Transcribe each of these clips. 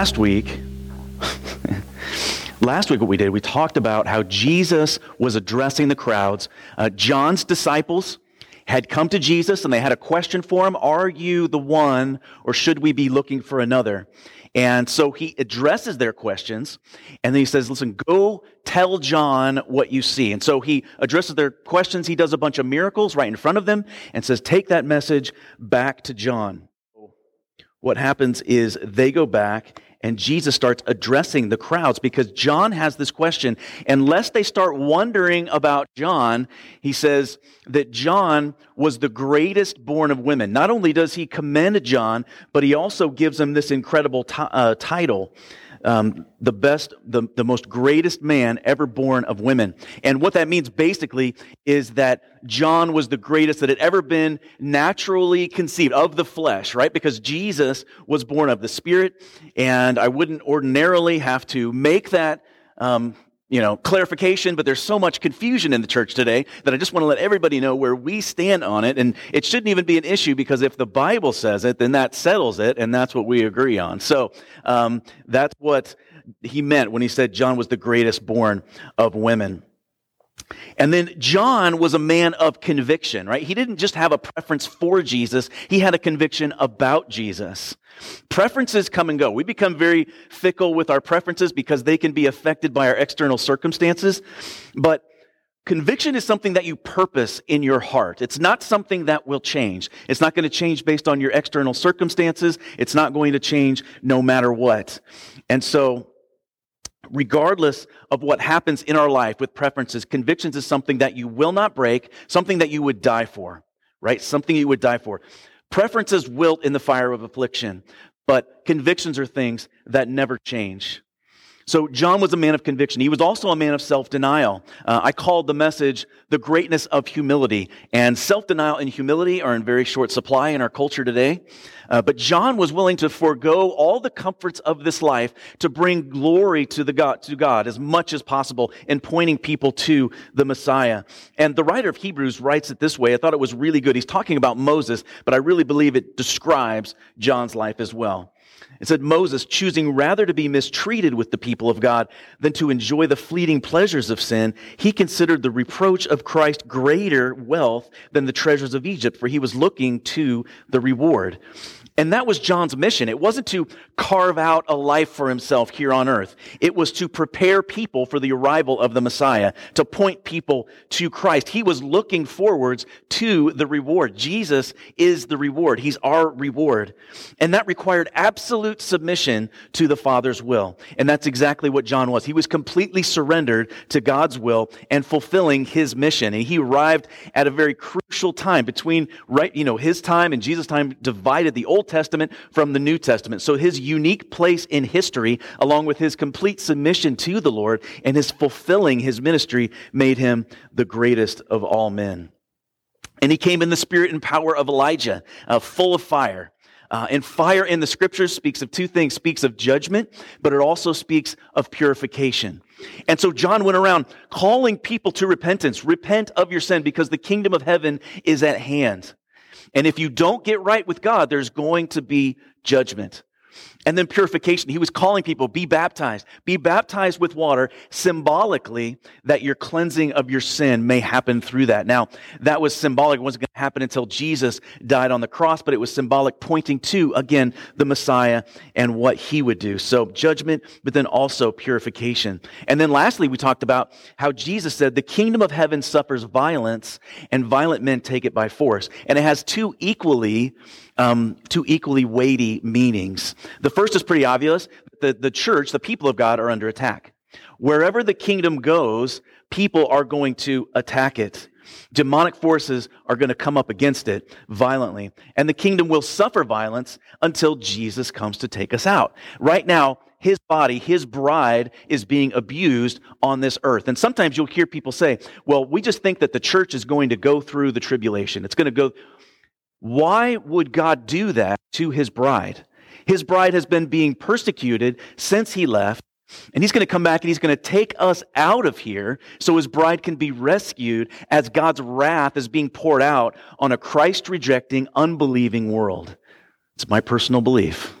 Last week, last week what we did, we talked about how Jesus was addressing the crowds. Uh, John's disciples had come to Jesus and they had a question for him Are you the one, or should we be looking for another? And so he addresses their questions and then he says, Listen, go tell John what you see. And so he addresses their questions. He does a bunch of miracles right in front of them and says, Take that message back to John what happens is they go back and Jesus starts addressing the crowds because John has this question. Unless they start wondering about John, he says that John was the greatest born of women. Not only does he commend John, but he also gives him this incredible t- uh, title um, the best, the, the most greatest man ever born of women. And what that means basically is that John was the greatest that had ever been naturally conceived of the flesh, right? Because Jesus was born of the Spirit, and I wouldn't ordinarily have to make that um, you know, clarification, but there's so much confusion in the church today that I just want to let everybody know where we stand on it. And it shouldn't even be an issue because if the Bible says it, then that settles it, and that's what we agree on. So um, that's what he meant when he said John was the greatest born of women. And then John was a man of conviction, right? He didn't just have a preference for Jesus, he had a conviction about Jesus. Preferences come and go. We become very fickle with our preferences because they can be affected by our external circumstances. But conviction is something that you purpose in your heart. It's not something that will change. It's not going to change based on your external circumstances. It's not going to change no matter what. And so, regardless of what happens in our life with preferences, convictions is something that you will not break, something that you would die for, right? Something you would die for. Preferences wilt in the fire of affliction, but convictions are things that never change. So John was a man of conviction. He was also a man of self-denial. Uh, I called the message the greatness of humility. And self-denial and humility are in very short supply in our culture today. Uh, but John was willing to forego all the comforts of this life to bring glory to the God, to God as much as possible in pointing people to the Messiah. And the writer of Hebrews writes it this way. I thought it was really good. He's talking about Moses, but I really believe it describes John's life as well. It said Moses, choosing rather to be mistreated with the people of God than to enjoy the fleeting pleasures of sin, he considered the reproach of Christ greater wealth than the treasures of Egypt, for he was looking to the reward. And that was John's mission. It wasn't to carve out a life for himself here on earth. It was to prepare people for the arrival of the Messiah, to point people to Christ. He was looking forwards to the reward. Jesus is the reward. He's our reward. And that required absolute submission to the Father's will. And that's exactly what John was. He was completely surrendered to God's will and fulfilling his mission. And he arrived at a very crucial time between right, you know, his time and Jesus' time divided the Old Testament from the New Testament. So his unique place in history, along with his complete submission to the Lord and his fulfilling his ministry, made him the greatest of all men. And he came in the spirit and power of Elijah, uh, full of fire. Uh, and fire in the scriptures speaks of two things speaks of judgment, but it also speaks of purification. And so John went around calling people to repentance. Repent of your sin because the kingdom of heaven is at hand. And if you don't get right with God, there's going to be judgment. And then purification. He was calling people, be baptized. Be baptized with water symbolically that your cleansing of your sin may happen through that. Now, that was symbolic. It wasn't going to happen until Jesus died on the cross, but it was symbolic pointing to, again, the Messiah and what he would do. So judgment, but then also purification. And then lastly, we talked about how Jesus said the kingdom of heaven suffers violence and violent men take it by force. And it has two equally um, two equally weighty meanings. The first is pretty obvious. The, the church, the people of God, are under attack. Wherever the kingdom goes, people are going to attack it. Demonic forces are going to come up against it violently. And the kingdom will suffer violence until Jesus comes to take us out. Right now, his body, his bride, is being abused on this earth. And sometimes you'll hear people say, well, we just think that the church is going to go through the tribulation. It's going to go. Why would God do that to his bride? His bride has been being persecuted since he left, and he's going to come back and he's going to take us out of here so his bride can be rescued as God's wrath is being poured out on a Christ rejecting, unbelieving world. It's my personal belief.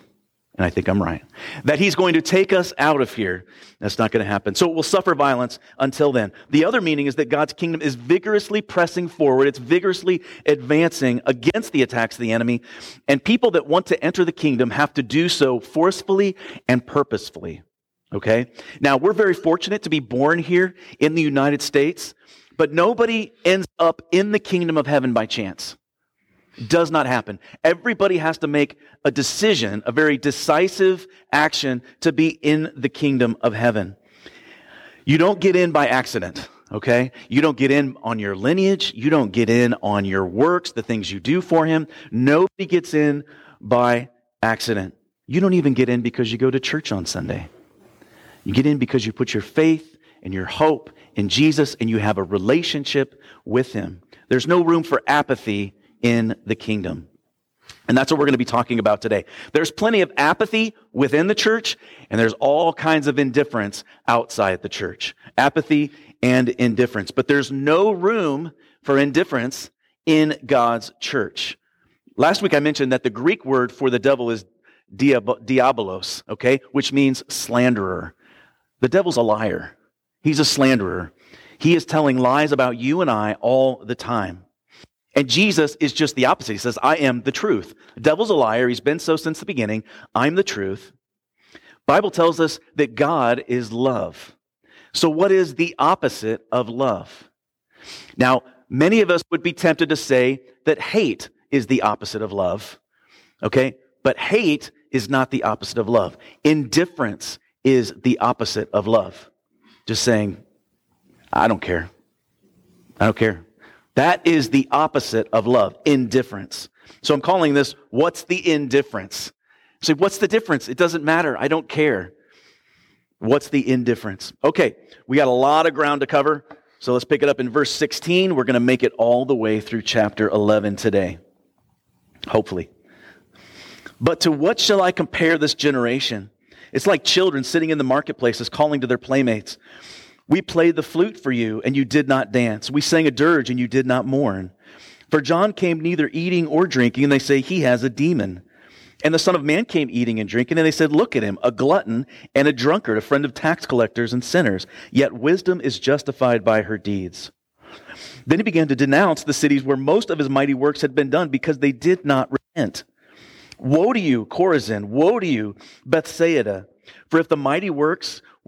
And I think I'm right, that he's going to take us out of here. That's not going to happen. So it will suffer violence until then. The other meaning is that God's kingdom is vigorously pressing forward. It's vigorously advancing against the attacks of the enemy. And people that want to enter the kingdom have to do so forcefully and purposefully. Okay? Now, we're very fortunate to be born here in the United States, but nobody ends up in the kingdom of heaven by chance. Does not happen. Everybody has to make a decision, a very decisive action to be in the kingdom of heaven. You don't get in by accident, okay? You don't get in on your lineage. You don't get in on your works, the things you do for him. Nobody gets in by accident. You don't even get in because you go to church on Sunday. You get in because you put your faith and your hope in Jesus and you have a relationship with him. There's no room for apathy in the kingdom. And that's what we're going to be talking about today. There's plenty of apathy within the church, and there's all kinds of indifference outside the church. Apathy and indifference. But there's no room for indifference in God's church. Last week I mentioned that the Greek word for the devil is diabolos, okay, which means slanderer. The devil's a liar. He's a slanderer. He is telling lies about you and I all the time. And Jesus is just the opposite. He says, I am the truth. The devil's a liar. He's been so since the beginning. I'm the truth. Bible tells us that God is love. So what is the opposite of love? Now, many of us would be tempted to say that hate is the opposite of love. Okay? But hate is not the opposite of love. Indifference is the opposite of love. Just saying, I don't care. I don't care. That is the opposite of love, indifference. So I'm calling this, what's the indifference? So what's the difference? It doesn't matter. I don't care. What's the indifference? Okay, we got a lot of ground to cover. So let's pick it up in verse 16. We're going to make it all the way through chapter 11 today. Hopefully. But to what shall I compare this generation? It's like children sitting in the marketplaces calling to their playmates. We played the flute for you, and you did not dance. We sang a dirge, and you did not mourn. For John came neither eating or drinking, and they say he has a demon. And the Son of Man came eating and drinking, and they said, Look at him, a glutton and a drunkard, a friend of tax collectors and sinners. Yet wisdom is justified by her deeds. Then he began to denounce the cities where most of his mighty works had been done because they did not repent. Woe to you, Chorazin! Woe to you, Bethsaida! For if the mighty works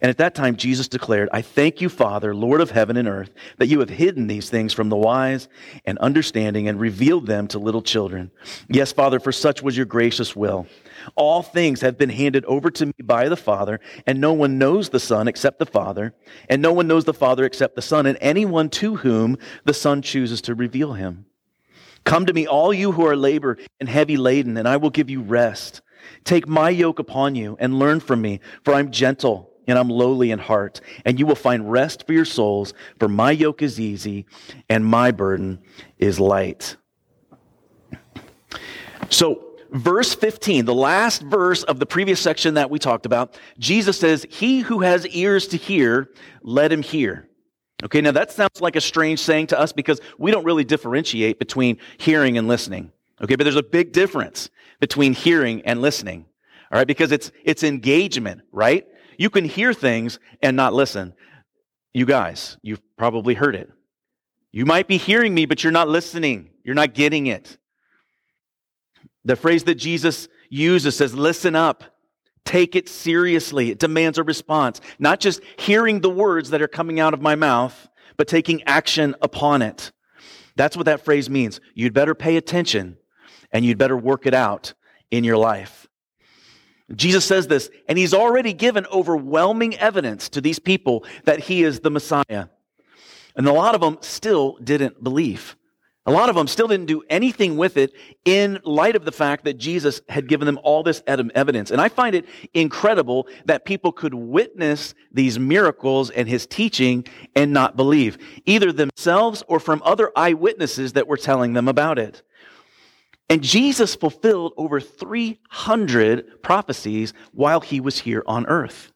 And at that time, Jesus declared, I thank you, Father, Lord of heaven and earth, that you have hidden these things from the wise and understanding and revealed them to little children. Yes, Father, for such was your gracious will. All things have been handed over to me by the Father, and no one knows the Son except the Father, and no one knows the Father except the Son, and anyone to whom the Son chooses to reveal him. Come to me, all you who are labor and heavy laden, and I will give you rest. Take my yoke upon you and learn from me, for I'm gentle and I'm lowly in heart, and you will find rest for your souls, for my yoke is easy and my burden is light. So, verse 15, the last verse of the previous section that we talked about, Jesus says, He who has ears to hear, let him hear. Okay, now that sounds like a strange saying to us because we don't really differentiate between hearing and listening. Okay, but there's a big difference between hearing and listening. All right, because it's, it's engagement, right? You can hear things and not listen. You guys, you've probably heard it. You might be hearing me, but you're not listening. You're not getting it. The phrase that Jesus uses says, listen up. Take it seriously. It demands a response. Not just hearing the words that are coming out of my mouth, but taking action upon it. That's what that phrase means. You'd better pay attention and you'd better work it out in your life. Jesus says this, and he's already given overwhelming evidence to these people that he is the Messiah. And a lot of them still didn't believe. A lot of them still didn't do anything with it in light of the fact that Jesus had given them all this evidence. And I find it incredible that people could witness these miracles and his teaching and not believe, either themselves or from other eyewitnesses that were telling them about it. And Jesus fulfilled over 300 prophecies while he was here on earth.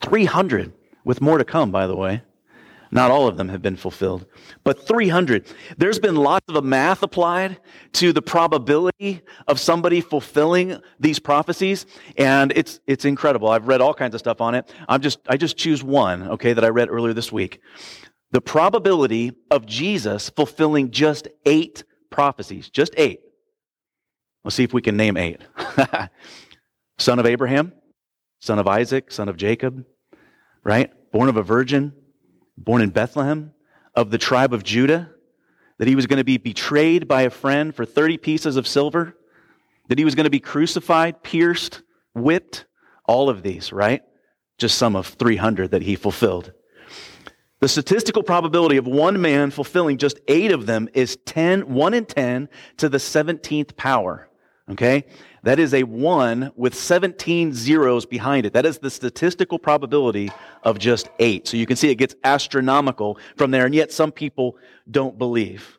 300, with more to come, by the way. Not all of them have been fulfilled, but 300. There's been lots of math applied to the probability of somebody fulfilling these prophecies, and it's, it's incredible. I've read all kinds of stuff on it. I'm just, I just choose one, okay, that I read earlier this week. The probability of Jesus fulfilling just eight prophecies, just eight. Let's see if we can name eight. son of Abraham, son of Isaac, son of Jacob, right? Born of a virgin, born in Bethlehem, of the tribe of Judah, that he was going to be betrayed by a friend for 30 pieces of silver, that he was going to be crucified, pierced, whipped, all of these, right? Just some of 300 that he fulfilled. The statistical probability of one man fulfilling just eight of them is 10, 1 in 10 to the 17th power. Okay? That is a 1 with 17 zeros behind it. That is the statistical probability of just 8. So you can see it gets astronomical from there, and yet some people don't believe.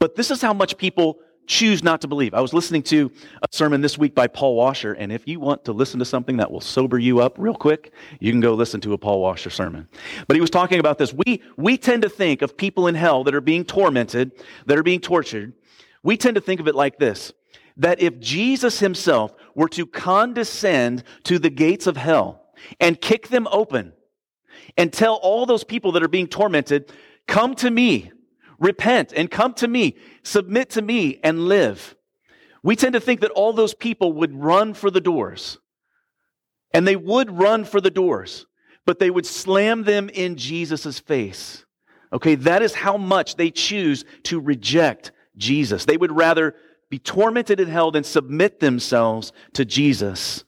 But this is how much people choose not to believe. I was listening to a sermon this week by Paul Washer, and if you want to listen to something that will sober you up real quick, you can go listen to a Paul Washer sermon. But he was talking about this. We, we tend to think of people in hell that are being tormented, that are being tortured. We tend to think of it like this that if Jesus himself were to condescend to the gates of hell and kick them open and tell all those people that are being tormented, come to me, repent and come to me, submit to me and live. We tend to think that all those people would run for the doors. And they would run for the doors, but they would slam them in Jesus' face. Okay, that is how much they choose to reject Jesus. They would rather be tormented in hell than submit themselves to Jesus.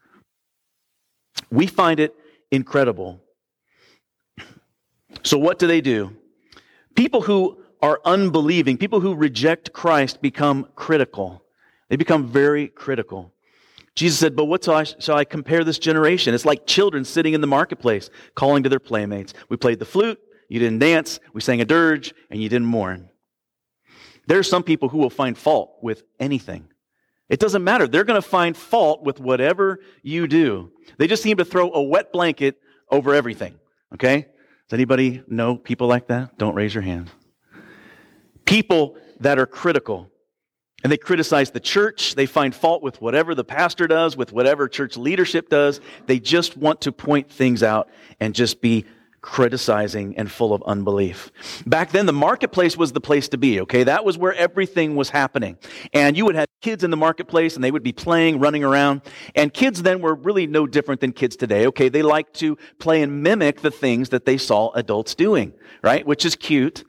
We find it incredible. So, what do they do? People who are unbelieving, people who reject Christ, become critical. They become very critical. Jesus said, But what shall I, compare this generation? It's like children sitting in the marketplace calling to their playmates. We played the flute, you didn't dance, we sang a dirge, and you didn't mourn. There are some people who will find fault with anything. It doesn't matter. They're going to find fault with whatever you do. They just seem to throw a wet blanket over everything. Okay? Does anybody know people like that? Don't raise your hand. People that are critical. And they criticize the church. They find fault with whatever the pastor does, with whatever church leadership does. They just want to point things out and just be criticizing and full of unbelief. Back then, the marketplace was the place to be, okay? That was where everything was happening. And you would have kids in the marketplace and they would be playing, running around. And kids then were really no different than kids today, okay? They like to play and mimic the things that they saw adults doing, right? Which is cute,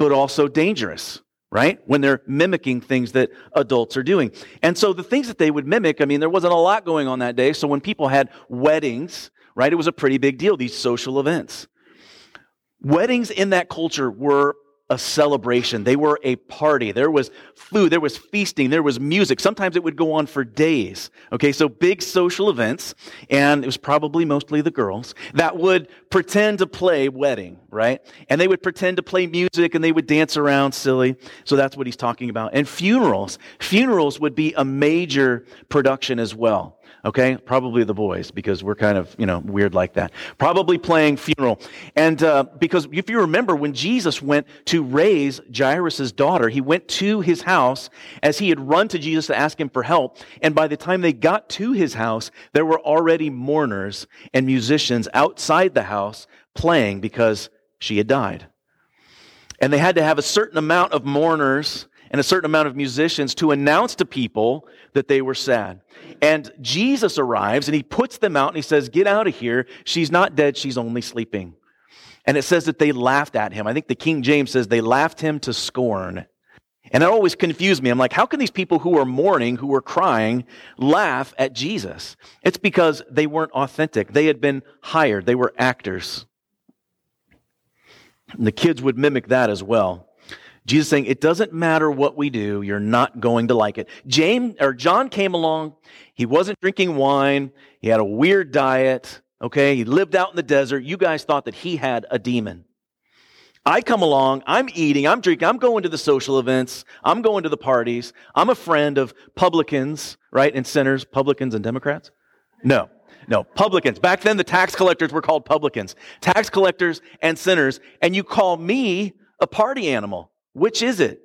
but also dangerous right? When they're mimicking things that adults are doing. And so the things that they would mimic, I mean, there wasn't a lot going on that day. So when people had weddings, right? It was a pretty big deal, these social events. Weddings in that culture were a celebration. They were a party. There was food, there was feasting, there was music. Sometimes it would go on for days. Okay, so big social events, and it was probably mostly the girls that would pretend to play wedding, right? And they would pretend to play music and they would dance around silly. So that's what he's talking about. And funerals. Funerals would be a major production as well. Okay, probably the boys because we're kind of you know weird like that. Probably playing funeral, and uh, because if you remember when Jesus went to raise Jairus' daughter, he went to his house as he had run to Jesus to ask him for help, and by the time they got to his house, there were already mourners and musicians outside the house playing because she had died, and they had to have a certain amount of mourners and a certain amount of musicians to announce to people that they were sad. And Jesus arrives and he puts them out and he says, Get out of here. She's not dead, she's only sleeping. And it says that they laughed at him. I think the King James says they laughed him to scorn. And it always confused me. I'm like, how can these people who are mourning, who are crying, laugh at Jesus? It's because they weren't authentic. They had been hired, they were actors. And the kids would mimic that as well. Jesus saying, it doesn't matter what we do, you're not going to like it. James or John came along, he wasn't drinking wine, he had a weird diet, okay? He lived out in the desert. You guys thought that he had a demon. I come along, I'm eating, I'm drinking, I'm going to the social events, I'm going to the parties, I'm a friend of publicans, right? And sinners, publicans and Democrats? No. No, publicans. Back then, the tax collectors were called publicans. Tax collectors and sinners. And you call me a party animal. Which is it?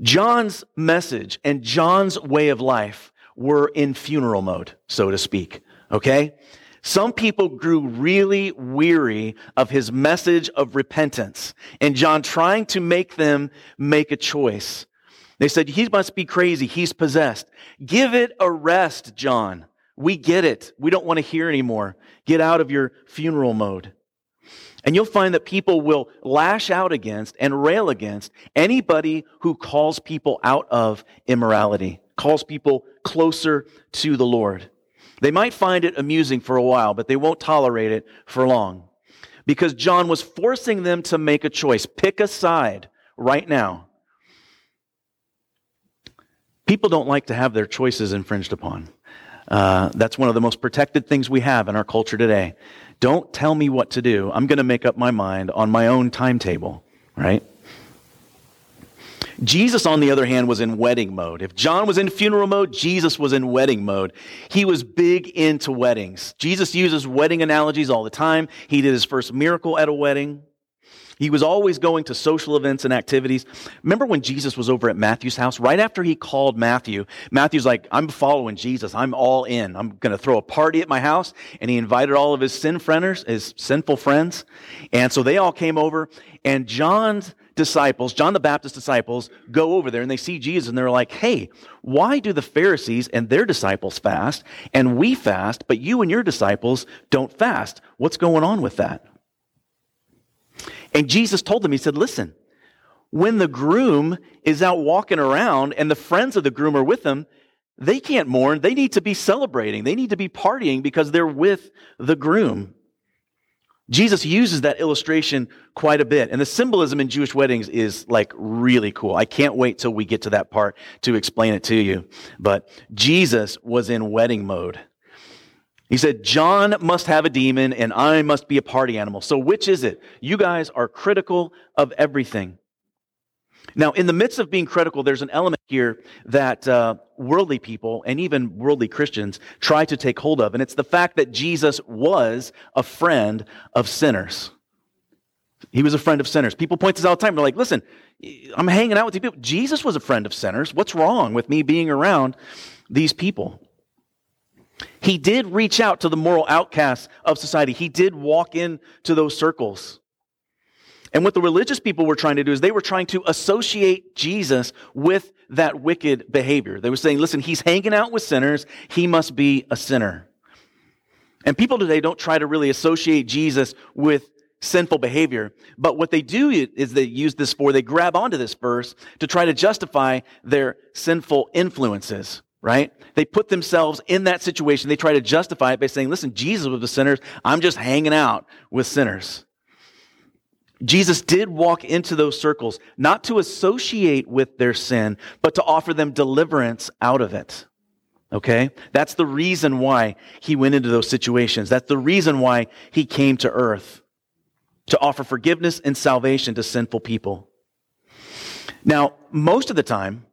John's message and John's way of life were in funeral mode, so to speak. Okay? Some people grew really weary of his message of repentance and John trying to make them make a choice. They said, he must be crazy. He's possessed. Give it a rest, John. We get it. We don't want to hear anymore. Get out of your funeral mode. And you'll find that people will lash out against and rail against anybody who calls people out of immorality, calls people closer to the Lord. They might find it amusing for a while, but they won't tolerate it for long. Because John was forcing them to make a choice. Pick a side right now. People don't like to have their choices infringed upon. Uh, that's one of the most protected things we have in our culture today. Don't tell me what to do. I'm going to make up my mind on my own timetable, right? Jesus, on the other hand, was in wedding mode. If John was in funeral mode, Jesus was in wedding mode. He was big into weddings. Jesus uses wedding analogies all the time. He did his first miracle at a wedding. He was always going to social events and activities. Remember when Jesus was over at Matthew's house? Right after he called Matthew, Matthew's like, I'm following Jesus. I'm all in. I'm going to throw a party at my house. And he invited all of his sin friends, his sinful friends. And so they all came over. And John's disciples, John the Baptist disciples, go over there and they see Jesus and they're like, hey, why do the Pharisees and their disciples fast and we fast, but you and your disciples don't fast? What's going on with that? And Jesus told them, He said, Listen, when the groom is out walking around and the friends of the groom are with him, they can't mourn. They need to be celebrating. They need to be partying because they're with the groom. Jesus uses that illustration quite a bit. And the symbolism in Jewish weddings is like really cool. I can't wait till we get to that part to explain it to you. But Jesus was in wedding mode. He said, John must have a demon and I must be a party animal. So which is it? You guys are critical of everything. Now, in the midst of being critical, there's an element here that uh, worldly people and even worldly Christians try to take hold of, and it's the fact that Jesus was a friend of sinners. He was a friend of sinners. People point this out all the time. They're like, listen, I'm hanging out with these people. Jesus was a friend of sinners. What's wrong with me being around these people? He did reach out to the moral outcasts of society. He did walk into those circles. And what the religious people were trying to do is they were trying to associate Jesus with that wicked behavior. They were saying, listen, he's hanging out with sinners. He must be a sinner. And people today don't try to really associate Jesus with sinful behavior. But what they do is they use this for, they grab onto this verse to try to justify their sinful influences right? They put themselves in that situation. They try to justify it by saying, listen, Jesus was the sinners. I'm just hanging out with sinners. Jesus did walk into those circles, not to associate with their sin, but to offer them deliverance out of it. Okay? That's the reason why he went into those situations. That's the reason why he came to earth to offer forgiveness and salvation to sinful people. Now, most of the time,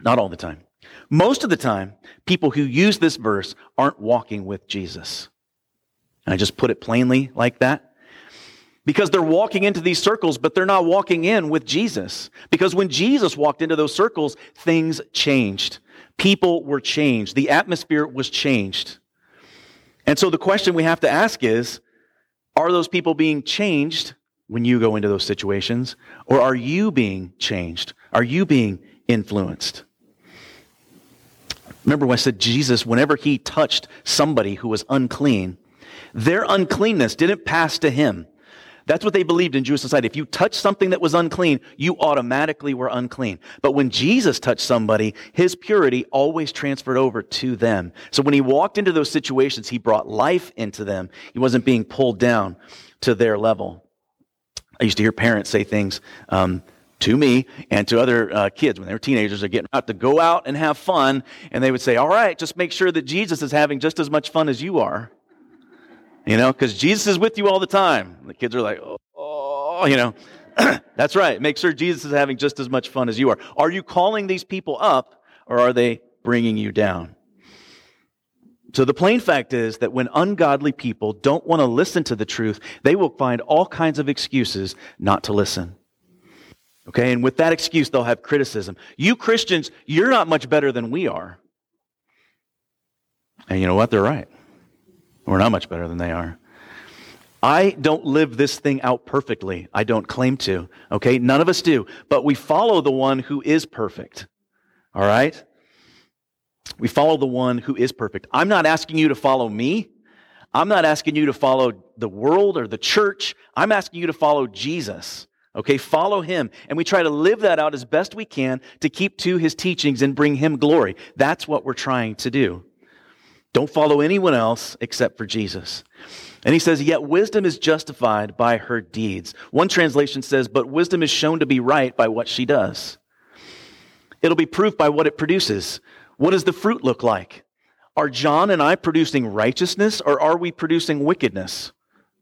not all the time, most of the time, people who use this verse aren't walking with Jesus. And I just put it plainly like that. Because they're walking into these circles, but they're not walking in with Jesus. Because when Jesus walked into those circles, things changed. People were changed. The atmosphere was changed. And so the question we have to ask is, are those people being changed when you go into those situations? Or are you being changed? Are you being influenced? Remember when I said Jesus, whenever he touched somebody who was unclean, their uncleanness didn't pass to him. That's what they believed in Jewish society. If you touched something that was unclean, you automatically were unclean. But when Jesus touched somebody, his purity always transferred over to them. So when he walked into those situations, he brought life into them. He wasn't being pulled down to their level. I used to hear parents say things um, to me and to other uh, kids when they were teenagers. They're getting out to go out and have fun, and they would say, "All right, just make sure that Jesus is having just as much fun as you are." You know, because Jesus is with you all the time. The kids are like, "Oh, oh you know." That's right. Make sure Jesus is having just as much fun as you are. Are you calling these people up, or are they bringing you down? So the plain fact is that when ungodly people don't want to listen to the truth, they will find all kinds of excuses not to listen. Okay, and with that excuse, they'll have criticism. You Christians, you're not much better than we are. And you know what? They're right. We're not much better than they are. I don't live this thing out perfectly. I don't claim to. Okay, none of us do. But we follow the one who is perfect. All right? We follow the one who is perfect. I'm not asking you to follow me. I'm not asking you to follow the world or the church. I'm asking you to follow Jesus. Okay, follow him. And we try to live that out as best we can to keep to his teachings and bring him glory. That's what we're trying to do. Don't follow anyone else except for Jesus. And he says, Yet wisdom is justified by her deeds. One translation says, But wisdom is shown to be right by what she does. It'll be proof by what it produces. What does the fruit look like? Are John and I producing righteousness or are we producing wickedness?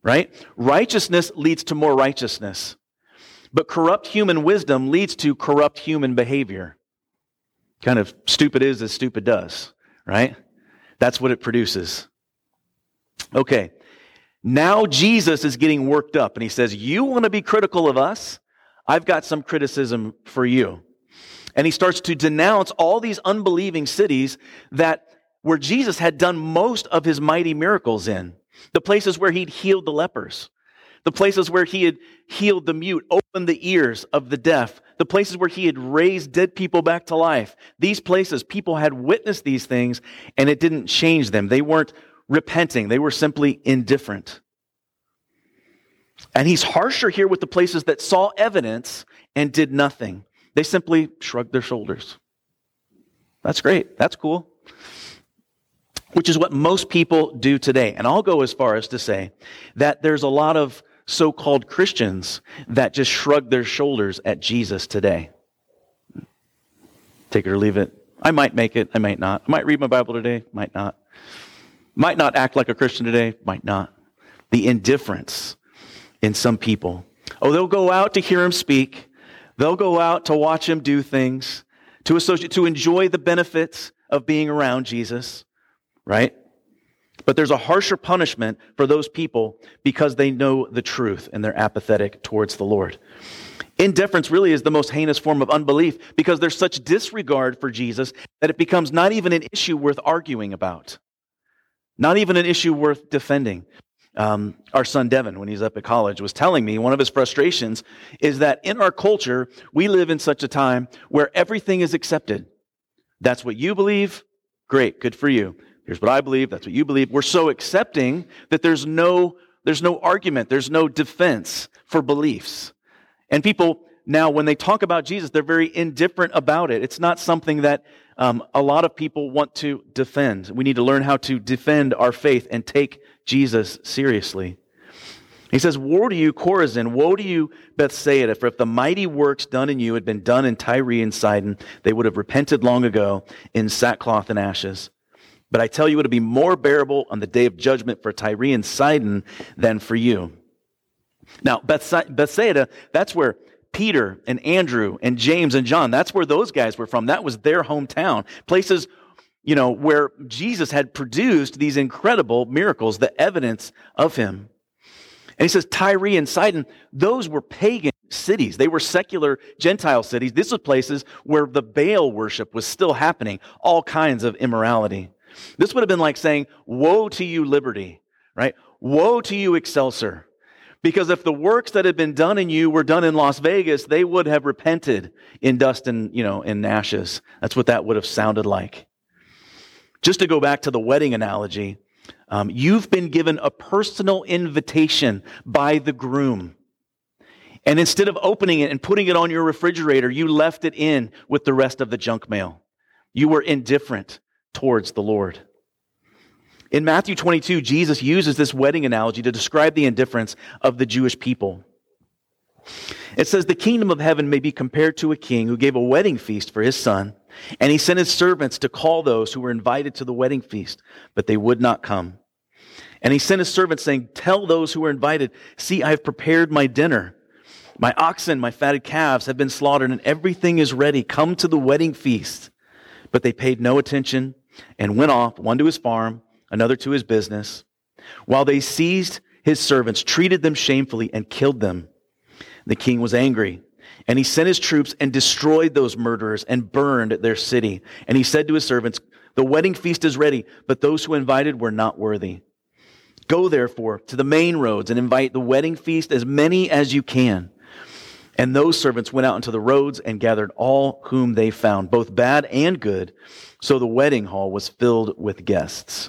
Right? Righteousness leads to more righteousness. But corrupt human wisdom leads to corrupt human behavior. Kind of stupid is as stupid does, right? That's what it produces. Okay. Now Jesus is getting worked up and he says, You want to be critical of us? I've got some criticism for you. And he starts to denounce all these unbelieving cities that where Jesus had done most of his mighty miracles in. The places where he'd healed the lepers, the places where he had healed the mute, opened the ears of the deaf, the places where he had raised dead people back to life. These places, people had witnessed these things and it didn't change them. They weren't repenting, they were simply indifferent. And he's harsher here with the places that saw evidence and did nothing. They simply shrugged their shoulders. That's great. That's cool. Which is what most people do today. And I'll go as far as to say that there's a lot of so called Christians that just shrug their shoulders at Jesus today. Take it or leave it. I might make it. I might not. I might read my Bible today. Might not. Might not act like a Christian today. Might not. The indifference in some people. Oh, they'll go out to hear him speak. They'll go out to watch him do things, to associate, to enjoy the benefits of being around Jesus, right? But there's a harsher punishment for those people because they know the truth and they're apathetic towards the Lord. Indifference really is the most heinous form of unbelief because there's such disregard for Jesus that it becomes not even an issue worth arguing about, not even an issue worth defending um, our son Devin, when he's up at college, was telling me one of his frustrations is that in our culture, we live in such a time where everything is accepted. That's what you believe. Great. Good for you. Here's what I believe. That's what you believe. We're so accepting that there's no, there's no argument. There's no defense for beliefs. And people now, when they talk about Jesus, they're very indifferent about it. It's not something that um, a lot of people want to defend. We need to learn how to defend our faith and take Jesus seriously. He says, Woe to you, Chorazin! Woe to you, Bethsaida! For if the mighty works done in you had been done in Tyre and Sidon, they would have repented long ago in sackcloth and ashes. But I tell you, it'll be more bearable on the day of judgment for Tyre and Sidon than for you. Now, Bethsaida, that's where Peter and Andrew and James and John, that's where those guys were from. That was their hometown. Places you know, where Jesus had produced these incredible miracles, the evidence of him. And he says Tyre and Sidon, those were pagan cities. They were secular Gentile cities. This was places where the Baal worship was still happening, all kinds of immorality. This would have been like saying, Woe to you, liberty, right? Woe to you, Excelsior. Because if the works that had been done in you were done in Las Vegas, they would have repented in dust and, you know, in ashes. That's what that would have sounded like. Just to go back to the wedding analogy, um, you've been given a personal invitation by the groom. And instead of opening it and putting it on your refrigerator, you left it in with the rest of the junk mail. You were indifferent towards the Lord. In Matthew 22, Jesus uses this wedding analogy to describe the indifference of the Jewish people. It says, The kingdom of heaven may be compared to a king who gave a wedding feast for his son, and he sent his servants to call those who were invited to the wedding feast, but they would not come. And he sent his servants saying, Tell those who were invited, see, I have prepared my dinner. My oxen, my fatted calves have been slaughtered, and everything is ready. Come to the wedding feast. But they paid no attention and went off, one to his farm, another to his business, while they seized his servants, treated them shamefully, and killed them. The king was angry, and he sent his troops and destroyed those murderers and burned their city. And he said to his servants, The wedding feast is ready, but those who invited were not worthy. Go therefore to the main roads and invite the wedding feast as many as you can. And those servants went out into the roads and gathered all whom they found, both bad and good. So the wedding hall was filled with guests.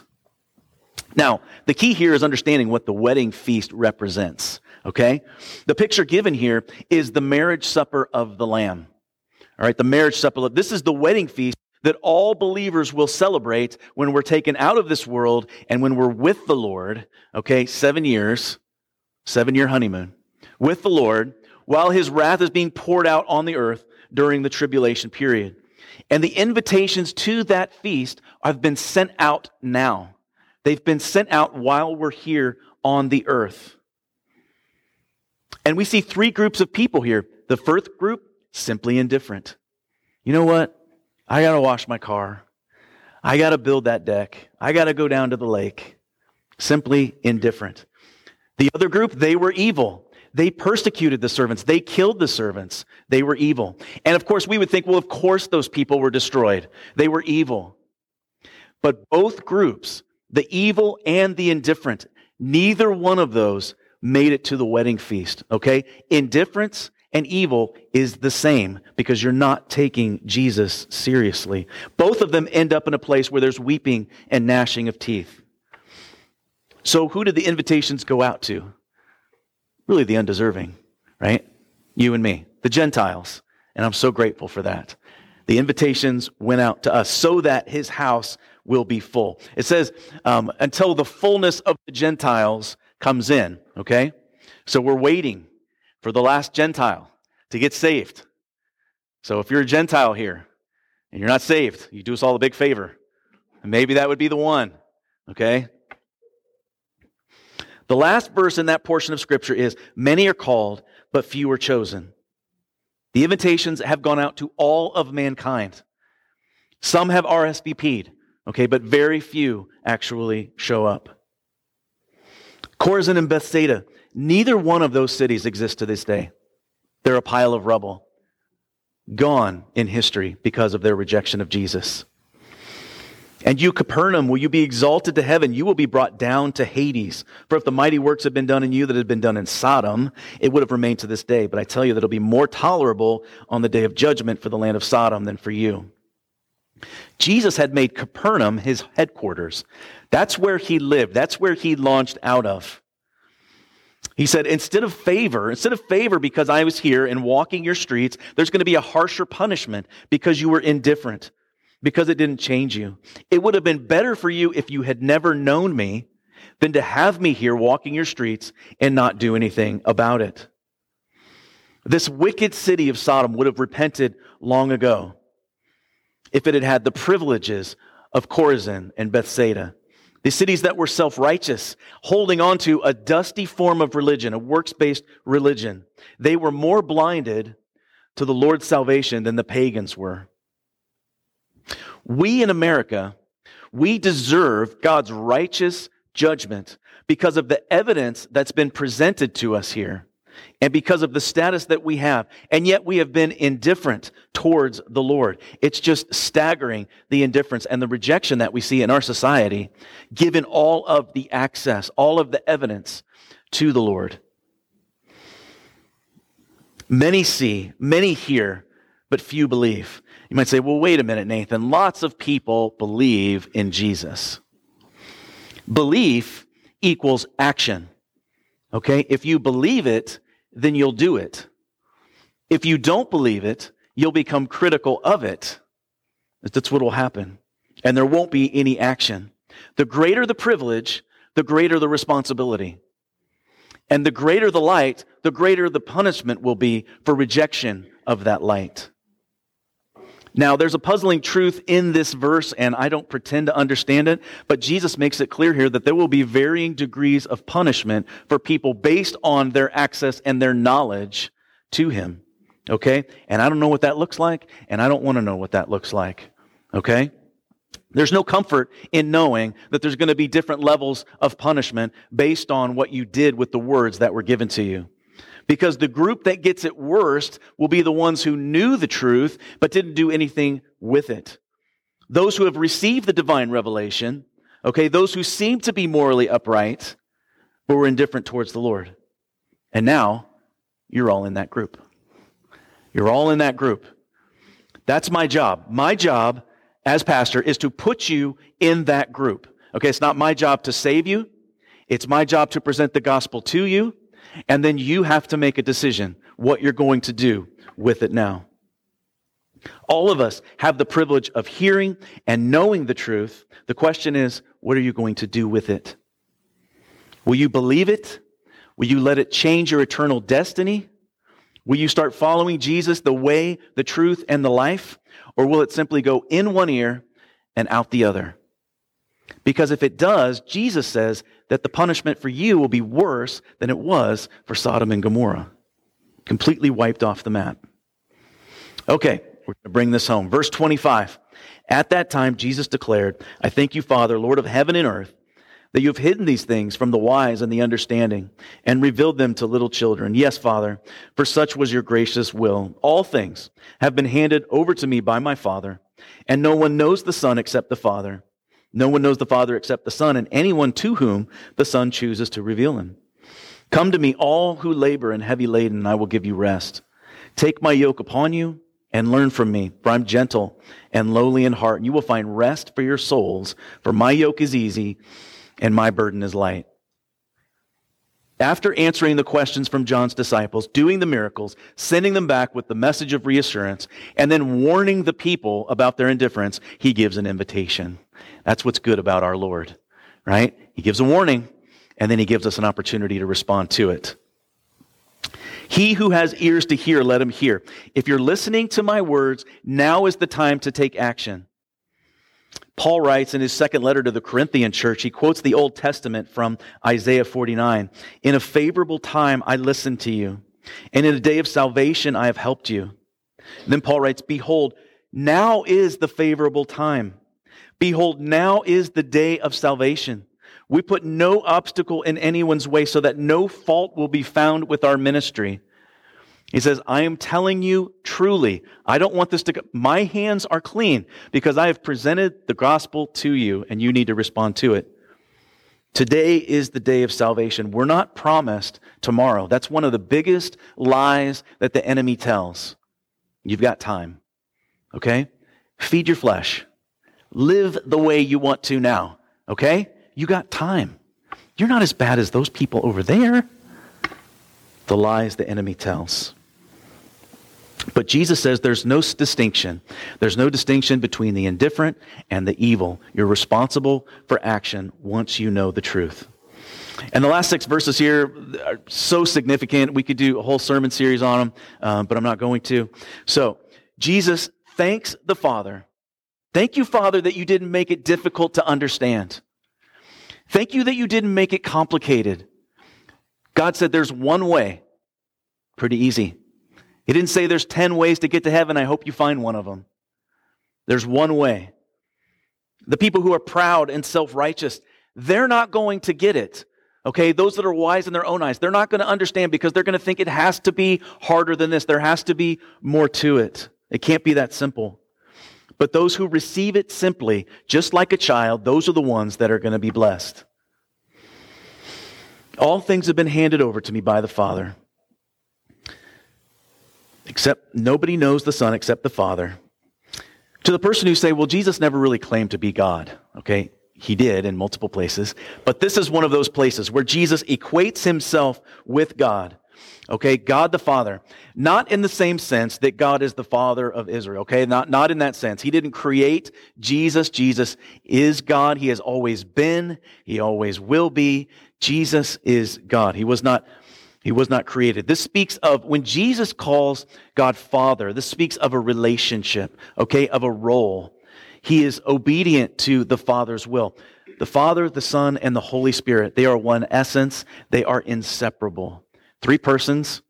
Now, the key here is understanding what the wedding feast represents. Okay? The picture given here is the marriage supper of the Lamb. All right, the marriage supper. This is the wedding feast that all believers will celebrate when we're taken out of this world and when we're with the Lord. Okay, seven years, seven year honeymoon with the Lord while his wrath is being poured out on the earth during the tribulation period. And the invitations to that feast have been sent out now. They've been sent out while we're here on the earth. And we see three groups of people here. The first group, simply indifferent. You know what? I got to wash my car. I got to build that deck. I got to go down to the lake. Simply indifferent. The other group, they were evil. They persecuted the servants. They killed the servants. They were evil. And of course, we would think, well, of course those people were destroyed. They were evil. But both groups, the evil and the indifferent, neither one of those made it to the wedding feast. Okay? Indifference and evil is the same because you're not taking Jesus seriously. Both of them end up in a place where there's weeping and gnashing of teeth. So, who did the invitations go out to? Really the undeserving, right? You and me, the Gentiles. And I'm so grateful for that. The invitations went out to us so that his house will be full. It says, um, until the fullness of the Gentiles comes in, okay? So we're waiting for the last Gentile to get saved. So if you're a Gentile here and you're not saved, you do us all a big favor. And maybe that would be the one, okay? The last verse in that portion of Scripture is Many are called, but few are chosen. The invitations have gone out to all of mankind. Some have RSVP'd, okay, but very few actually show up. Chorazin and Bethsaida, neither one of those cities exists to this day. They're a pile of rubble, gone in history because of their rejection of Jesus. And you, Capernaum, will you be exalted to heaven? You will be brought down to Hades. For if the mighty works had been done in you that had been done in Sodom, it would have remained to this day. But I tell you that it'll be more tolerable on the day of judgment for the land of Sodom than for you. Jesus had made Capernaum his headquarters. That's where he lived. That's where he launched out of. He said, instead of favor, instead of favor because I was here and walking your streets, there's going to be a harsher punishment because you were indifferent because it didn't change you. It would have been better for you if you had never known me than to have me here walking your streets and not do anything about it. This wicked city of Sodom would have repented long ago if it had had the privileges of Chorazin and Bethsaida. The cities that were self righteous, holding on to a dusty form of religion, a works based religion. They were more blinded to the Lord's salvation than the pagans were. We in America, we deserve God's righteous judgment because of the evidence that's been presented to us here and because of the status that we have. And yet we have been indifferent towards the Lord. It's just staggering the indifference and the rejection that we see in our society, given all of the access, all of the evidence to the Lord. Many see, many hear, but few believe. You might say, well, wait a minute, Nathan. Lots of people believe in Jesus. Belief equals action. Okay? If you believe it, then you'll do it. If you don't believe it, you'll become critical of it. That's what will happen. And there won't be any action. The greater the privilege, the greater the responsibility. And the greater the light, the greater the punishment will be for rejection of that light. Now, there's a puzzling truth in this verse, and I don't pretend to understand it, but Jesus makes it clear here that there will be varying degrees of punishment for people based on their access and their knowledge to Him. Okay? And I don't know what that looks like, and I don't want to know what that looks like. Okay? There's no comfort in knowing that there's going to be different levels of punishment based on what you did with the words that were given to you. Because the group that gets it worst will be the ones who knew the truth but didn't do anything with it. Those who have received the divine revelation, okay, those who seem to be morally upright, but were indifferent towards the Lord. And now you're all in that group. You're all in that group. That's my job. My job as pastor is to put you in that group. Okay, it's not my job to save you. It's my job to present the gospel to you. And then you have to make a decision what you're going to do with it now. All of us have the privilege of hearing and knowing the truth. The question is, what are you going to do with it? Will you believe it? Will you let it change your eternal destiny? Will you start following Jesus, the way, the truth, and the life? Or will it simply go in one ear and out the other? Because if it does, Jesus says that the punishment for you will be worse than it was for Sodom and Gomorrah. Completely wiped off the map. Okay, we're going to bring this home. Verse 25. At that time, Jesus declared, I thank you, Father, Lord of heaven and earth, that you have hidden these things from the wise and the understanding and revealed them to little children. Yes, Father, for such was your gracious will. All things have been handed over to me by my Father, and no one knows the Son except the Father no one knows the Father except the Son, and anyone to whom the Son chooses to reveal him. Come to me, all who labor and heavy laden, and I will give you rest. Take my yoke upon you and learn from me, for I'm gentle and lowly in heart, and you will find rest for your souls, for my yoke is easy and my burden is light. After answering the questions from John's disciples, doing the miracles, sending them back with the message of reassurance, and then warning the people about their indifference, he gives an invitation. That's what's good about our Lord, right? He gives a warning, and then he gives us an opportunity to respond to it. He who has ears to hear, let him hear. If you're listening to my words, now is the time to take action. Paul writes in his second letter to the Corinthian church, he quotes the Old Testament from Isaiah 49. In a favorable time I listened to you, and in a day of salvation I have helped you. And then Paul writes, Behold, now is the favorable time. Behold, now is the day of salvation. We put no obstacle in anyone's way so that no fault will be found with our ministry. He says, I am telling you truly, I don't want this to go. My hands are clean because I have presented the gospel to you and you need to respond to it. Today is the day of salvation. We're not promised tomorrow. That's one of the biggest lies that the enemy tells. You've got time. Okay? Feed your flesh. Live the way you want to now. Okay? You got time. You're not as bad as those people over there. The lies the enemy tells. But Jesus says there's no distinction. There's no distinction between the indifferent and the evil. You're responsible for action once you know the truth. And the last six verses here are so significant. We could do a whole sermon series on them, um, but I'm not going to. So, Jesus thanks the Father. Thank you, Father, that you didn't make it difficult to understand. Thank you that you didn't make it complicated. God said there's one way. Pretty easy. He didn't say there's 10 ways to get to heaven. I hope you find one of them. There's one way. The people who are proud and self righteous, they're not going to get it. Okay, those that are wise in their own eyes, they're not going to understand because they're going to think it has to be harder than this. There has to be more to it. It can't be that simple. But those who receive it simply, just like a child, those are the ones that are going to be blessed. All things have been handed over to me by the Father. Except nobody knows the Son except the Father. To the person who say, well, Jesus never really claimed to be God. Okay, he did in multiple places. But this is one of those places where Jesus equates himself with God. Okay, God the Father. Not in the same sense that God is the Father of Israel. Okay, not, not in that sense. He didn't create Jesus. Jesus is God. He has always been. He always will be. Jesus is God. He was not He was not created. This speaks of when Jesus calls God Father, this speaks of a relationship, okay, of a role. He is obedient to the Father's will. The Father, the Son, and the Holy Spirit, they are one essence. They are inseparable. Three persons,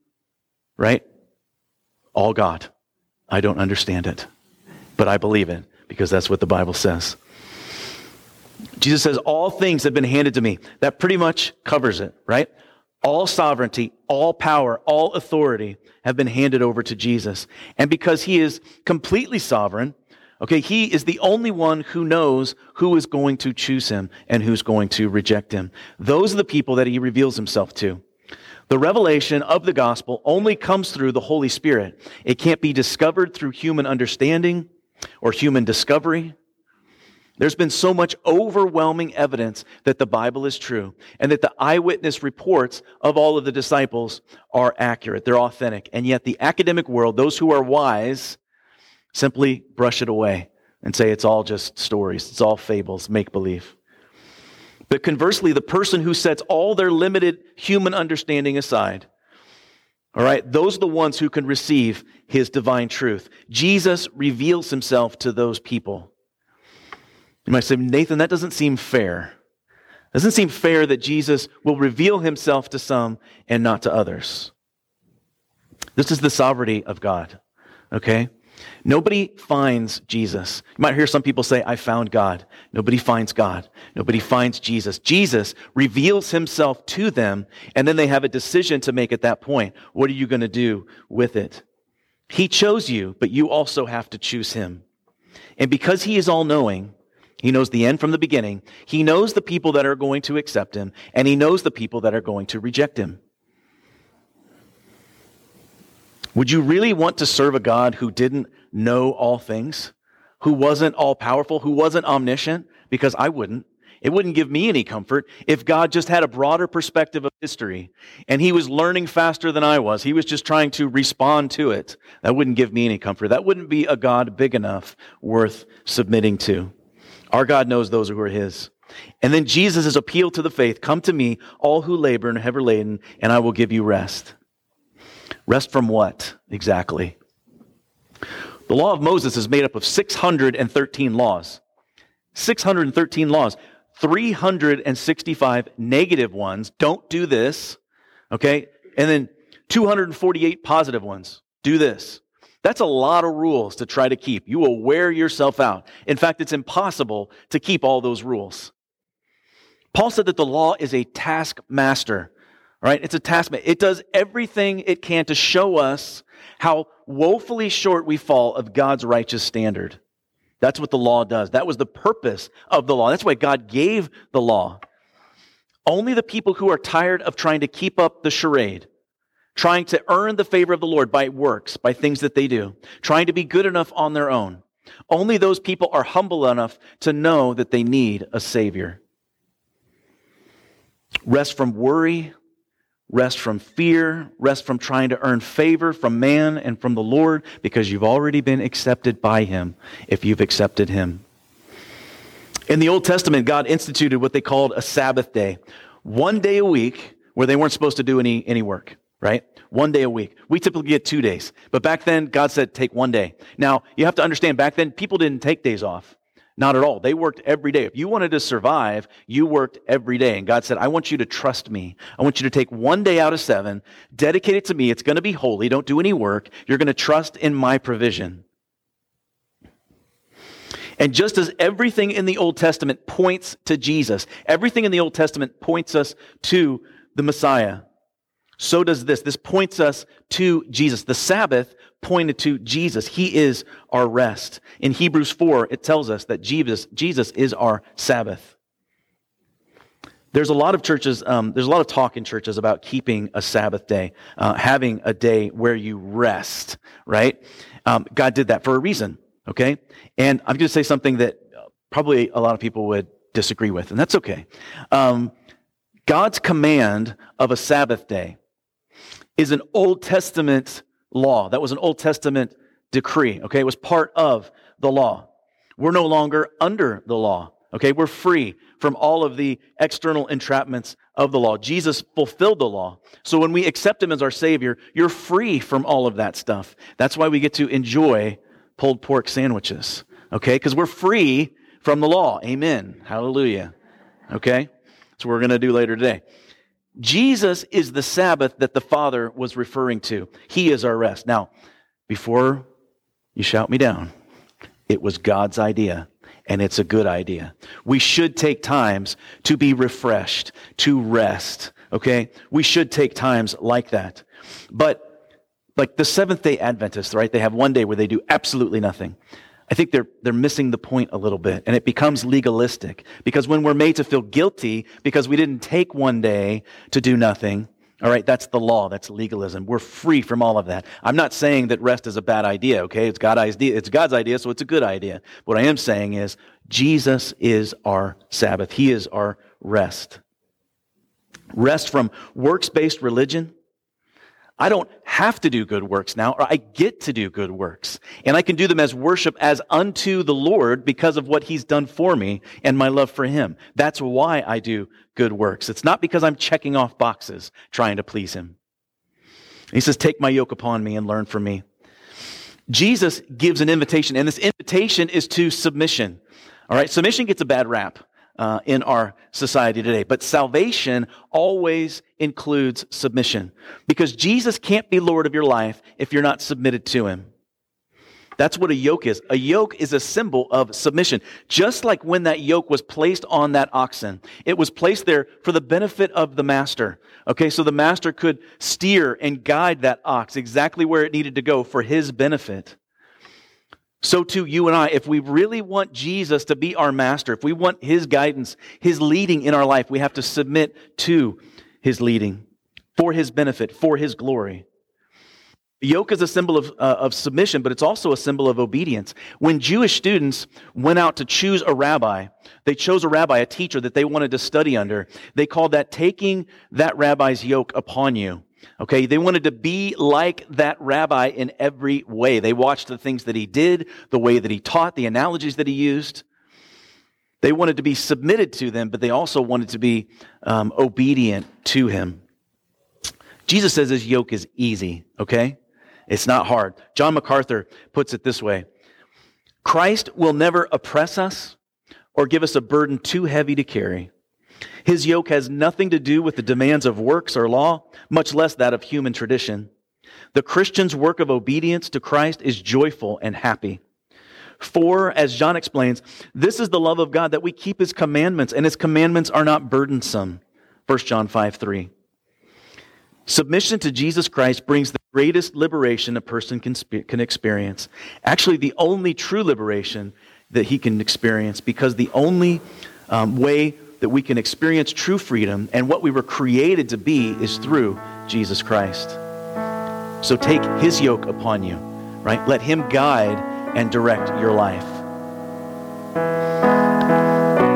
right? All God. I don't understand it, but I believe it because that's what the Bible says. Jesus says, All things have been handed to me. That pretty much covers it, right? All sovereignty, all power, all authority have been handed over to Jesus. And because he is completely sovereign, okay, he is the only one who knows who is going to choose him and who's going to reject him. Those are the people that he reveals himself to. The revelation of the gospel only comes through the Holy Spirit. It can't be discovered through human understanding or human discovery. There's been so much overwhelming evidence that the Bible is true and that the eyewitness reports of all of the disciples are accurate. They're authentic. And yet the academic world, those who are wise, simply brush it away and say it's all just stories. It's all fables, make believe. But conversely, the person who sets all their limited human understanding aside, all right, those are the ones who can receive his divine truth. Jesus reveals himself to those people. You might say, Nathan, that doesn't seem fair. It doesn't seem fair that Jesus will reveal himself to some and not to others. This is the sovereignty of God, okay? Nobody finds Jesus. You might hear some people say, I found God. Nobody finds God. Nobody finds Jesus. Jesus reveals himself to them, and then they have a decision to make at that point. What are you going to do with it? He chose you, but you also have to choose him. And because he is all knowing, he knows the end from the beginning. He knows the people that are going to accept him, and he knows the people that are going to reject him. Would you really want to serve a God who didn't know all things, who wasn't all powerful, who wasn't omniscient? Because I wouldn't. It wouldn't give me any comfort if God just had a broader perspective of history and he was learning faster than I was. He was just trying to respond to it. That wouldn't give me any comfort. That wouldn't be a God big enough worth submitting to. Our God knows those who are his. And then Jesus' appeal to the faith come to me, all who labor and are heavy laden, and I will give you rest. Rest from what exactly? The law of Moses is made up of 613 laws. 613 laws. 365 negative ones. Don't do this. Okay? And then 248 positive ones. Do this. That's a lot of rules to try to keep. You will wear yourself out. In fact, it's impossible to keep all those rules. Paul said that the law is a taskmaster, right? It's a taskmaster. It does everything it can to show us how woefully short we fall of God's righteous standard. That's what the law does. That was the purpose of the law. That's why God gave the law. Only the people who are tired of trying to keep up the charade, trying to earn the favor of the Lord by works, by things that they do, trying to be good enough on their own. Only those people are humble enough to know that they need a Savior. Rest from worry, rest from fear, rest from trying to earn favor from man and from the Lord, because you've already been accepted by Him if you've accepted Him. In the Old Testament, God instituted what they called a Sabbath day, one day a week where they weren't supposed to do any, any work right? One day a week. We typically get two days. But back then, God said, take one day. Now, you have to understand, back then, people didn't take days off. Not at all. They worked every day. If you wanted to survive, you worked every day. And God said, I want you to trust me. I want you to take one day out of seven, dedicate it to me. It's going to be holy. Don't do any work. You're going to trust in my provision. And just as everything in the Old Testament points to Jesus, everything in the Old Testament points us to the Messiah so does this. This points us to Jesus. The Sabbath pointed to Jesus. He is our rest. In Hebrews 4, it tells us that Jesus, Jesus is our Sabbath. There's a lot of churches, um, there's a lot of talk in churches about keeping a Sabbath day, uh, having a day where you rest, right? Um, God did that for a reason, okay? And I'm going to say something that probably a lot of people would disagree with, and that's okay. Um, God's command of a Sabbath day is an Old Testament law. That was an Old Testament decree, okay? It was part of the law. We're no longer under the law, Okay, we're free from all of the external entrapments of the law. Jesus fulfilled the law. So when we accept him as our Savior, you're free from all of that stuff. That's why we get to enjoy pulled pork sandwiches. Okay, because we're free from the law. Amen. Hallelujah. Okay, that's what we're going to do later today. Jesus is the Sabbath that the Father was referring to. He is our rest. Now, before you shout me down, it was God's idea and it's a good idea. We should take times to be refreshed, to rest, okay? We should take times like that. But like the Seventh day Adventists, right? They have one day where they do absolutely nothing. I think they're, they're missing the point a little bit, and it becomes legalistic. Because when we're made to feel guilty because we didn't take one day to do nothing, all right, that's the law. That's legalism. We're free from all of that. I'm not saying that rest is a bad idea, okay? It's, God idea, it's God's idea, so it's a good idea. What I am saying is Jesus is our Sabbath. He is our rest. Rest from works based religion. I don't have to do good works now, or I get to do good works. And I can do them as worship as unto the Lord because of what He's done for me and my love for Him. That's why I do good works. It's not because I'm checking off boxes trying to please Him. He says, Take my yoke upon me and learn from me. Jesus gives an invitation, and this invitation is to submission. All right, submission gets a bad rap uh, in our society today, but salvation always includes submission because Jesus can't be Lord of your life if you're not submitted to Him. That's what a yoke is. A yoke is a symbol of submission. Just like when that yoke was placed on that oxen, it was placed there for the benefit of the master. Okay, so the master could steer and guide that ox exactly where it needed to go for his benefit. So too, you and I, if we really want Jesus to be our master, if we want his guidance, his leading in our life, we have to submit to his leading for his benefit, for his glory. The yoke is a symbol of, uh, of submission, but it's also a symbol of obedience. When Jewish students went out to choose a rabbi, they chose a rabbi, a teacher that they wanted to study under. They called that taking that rabbi's yoke upon you. Okay, they wanted to be like that rabbi in every way. They watched the things that he did, the way that he taught, the analogies that he used. They wanted to be submitted to them, but they also wanted to be um, obedient to him. Jesus says his yoke is easy, okay? It's not hard. John MacArthur puts it this way Christ will never oppress us or give us a burden too heavy to carry. His yoke has nothing to do with the demands of works or law, much less that of human tradition. The Christian's work of obedience to Christ is joyful and happy. For, as John explains, this is the love of God that we keep his commandments, and his commandments are not burdensome. 1 John 5 3. Submission to Jesus Christ brings the greatest liberation a person can, can experience. Actually, the only true liberation that he can experience, because the only um, way that we can experience true freedom and what we were created to be is through Jesus Christ. So take his yoke upon you, right? Let him guide and direct your life.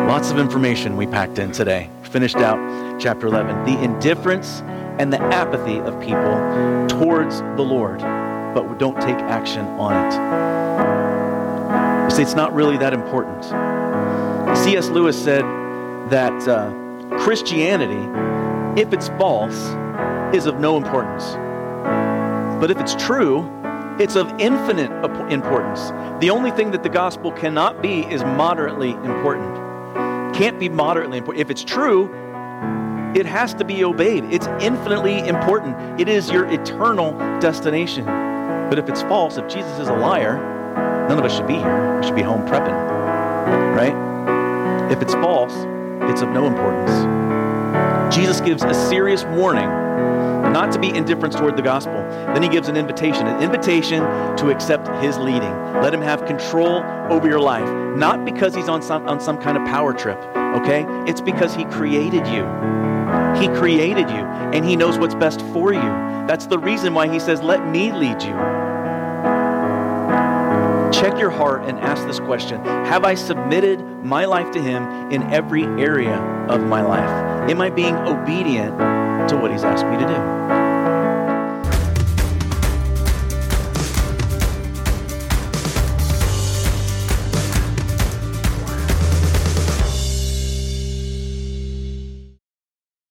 Lots of information we packed in today. Finished out chapter 11. The indifference and the apathy of people towards the Lord, but don't take action on it. See, it's not really that important. C.S. Lewis said, that uh, Christianity, if it's false, is of no importance. But if it's true, it's of infinite importance. The only thing that the gospel cannot be is moderately important. Can't be moderately important. If it's true, it has to be obeyed. It's infinitely important. It is your eternal destination. But if it's false, if Jesus is a liar, none of us should be here. We should be home prepping, right? If it's false, it's of no importance. Jesus gives a serious warning not to be indifferent toward the gospel. Then he gives an invitation, an invitation to accept his leading. Let him have control over your life, not because he's on some, on some kind of power trip, okay? It's because he created you. He created you, and he knows what's best for you. That's the reason why he says, Let me lead you. Check your heart and ask this question Have I submitted my life to Him in every area of my life? Am I being obedient to what He's asked me to do?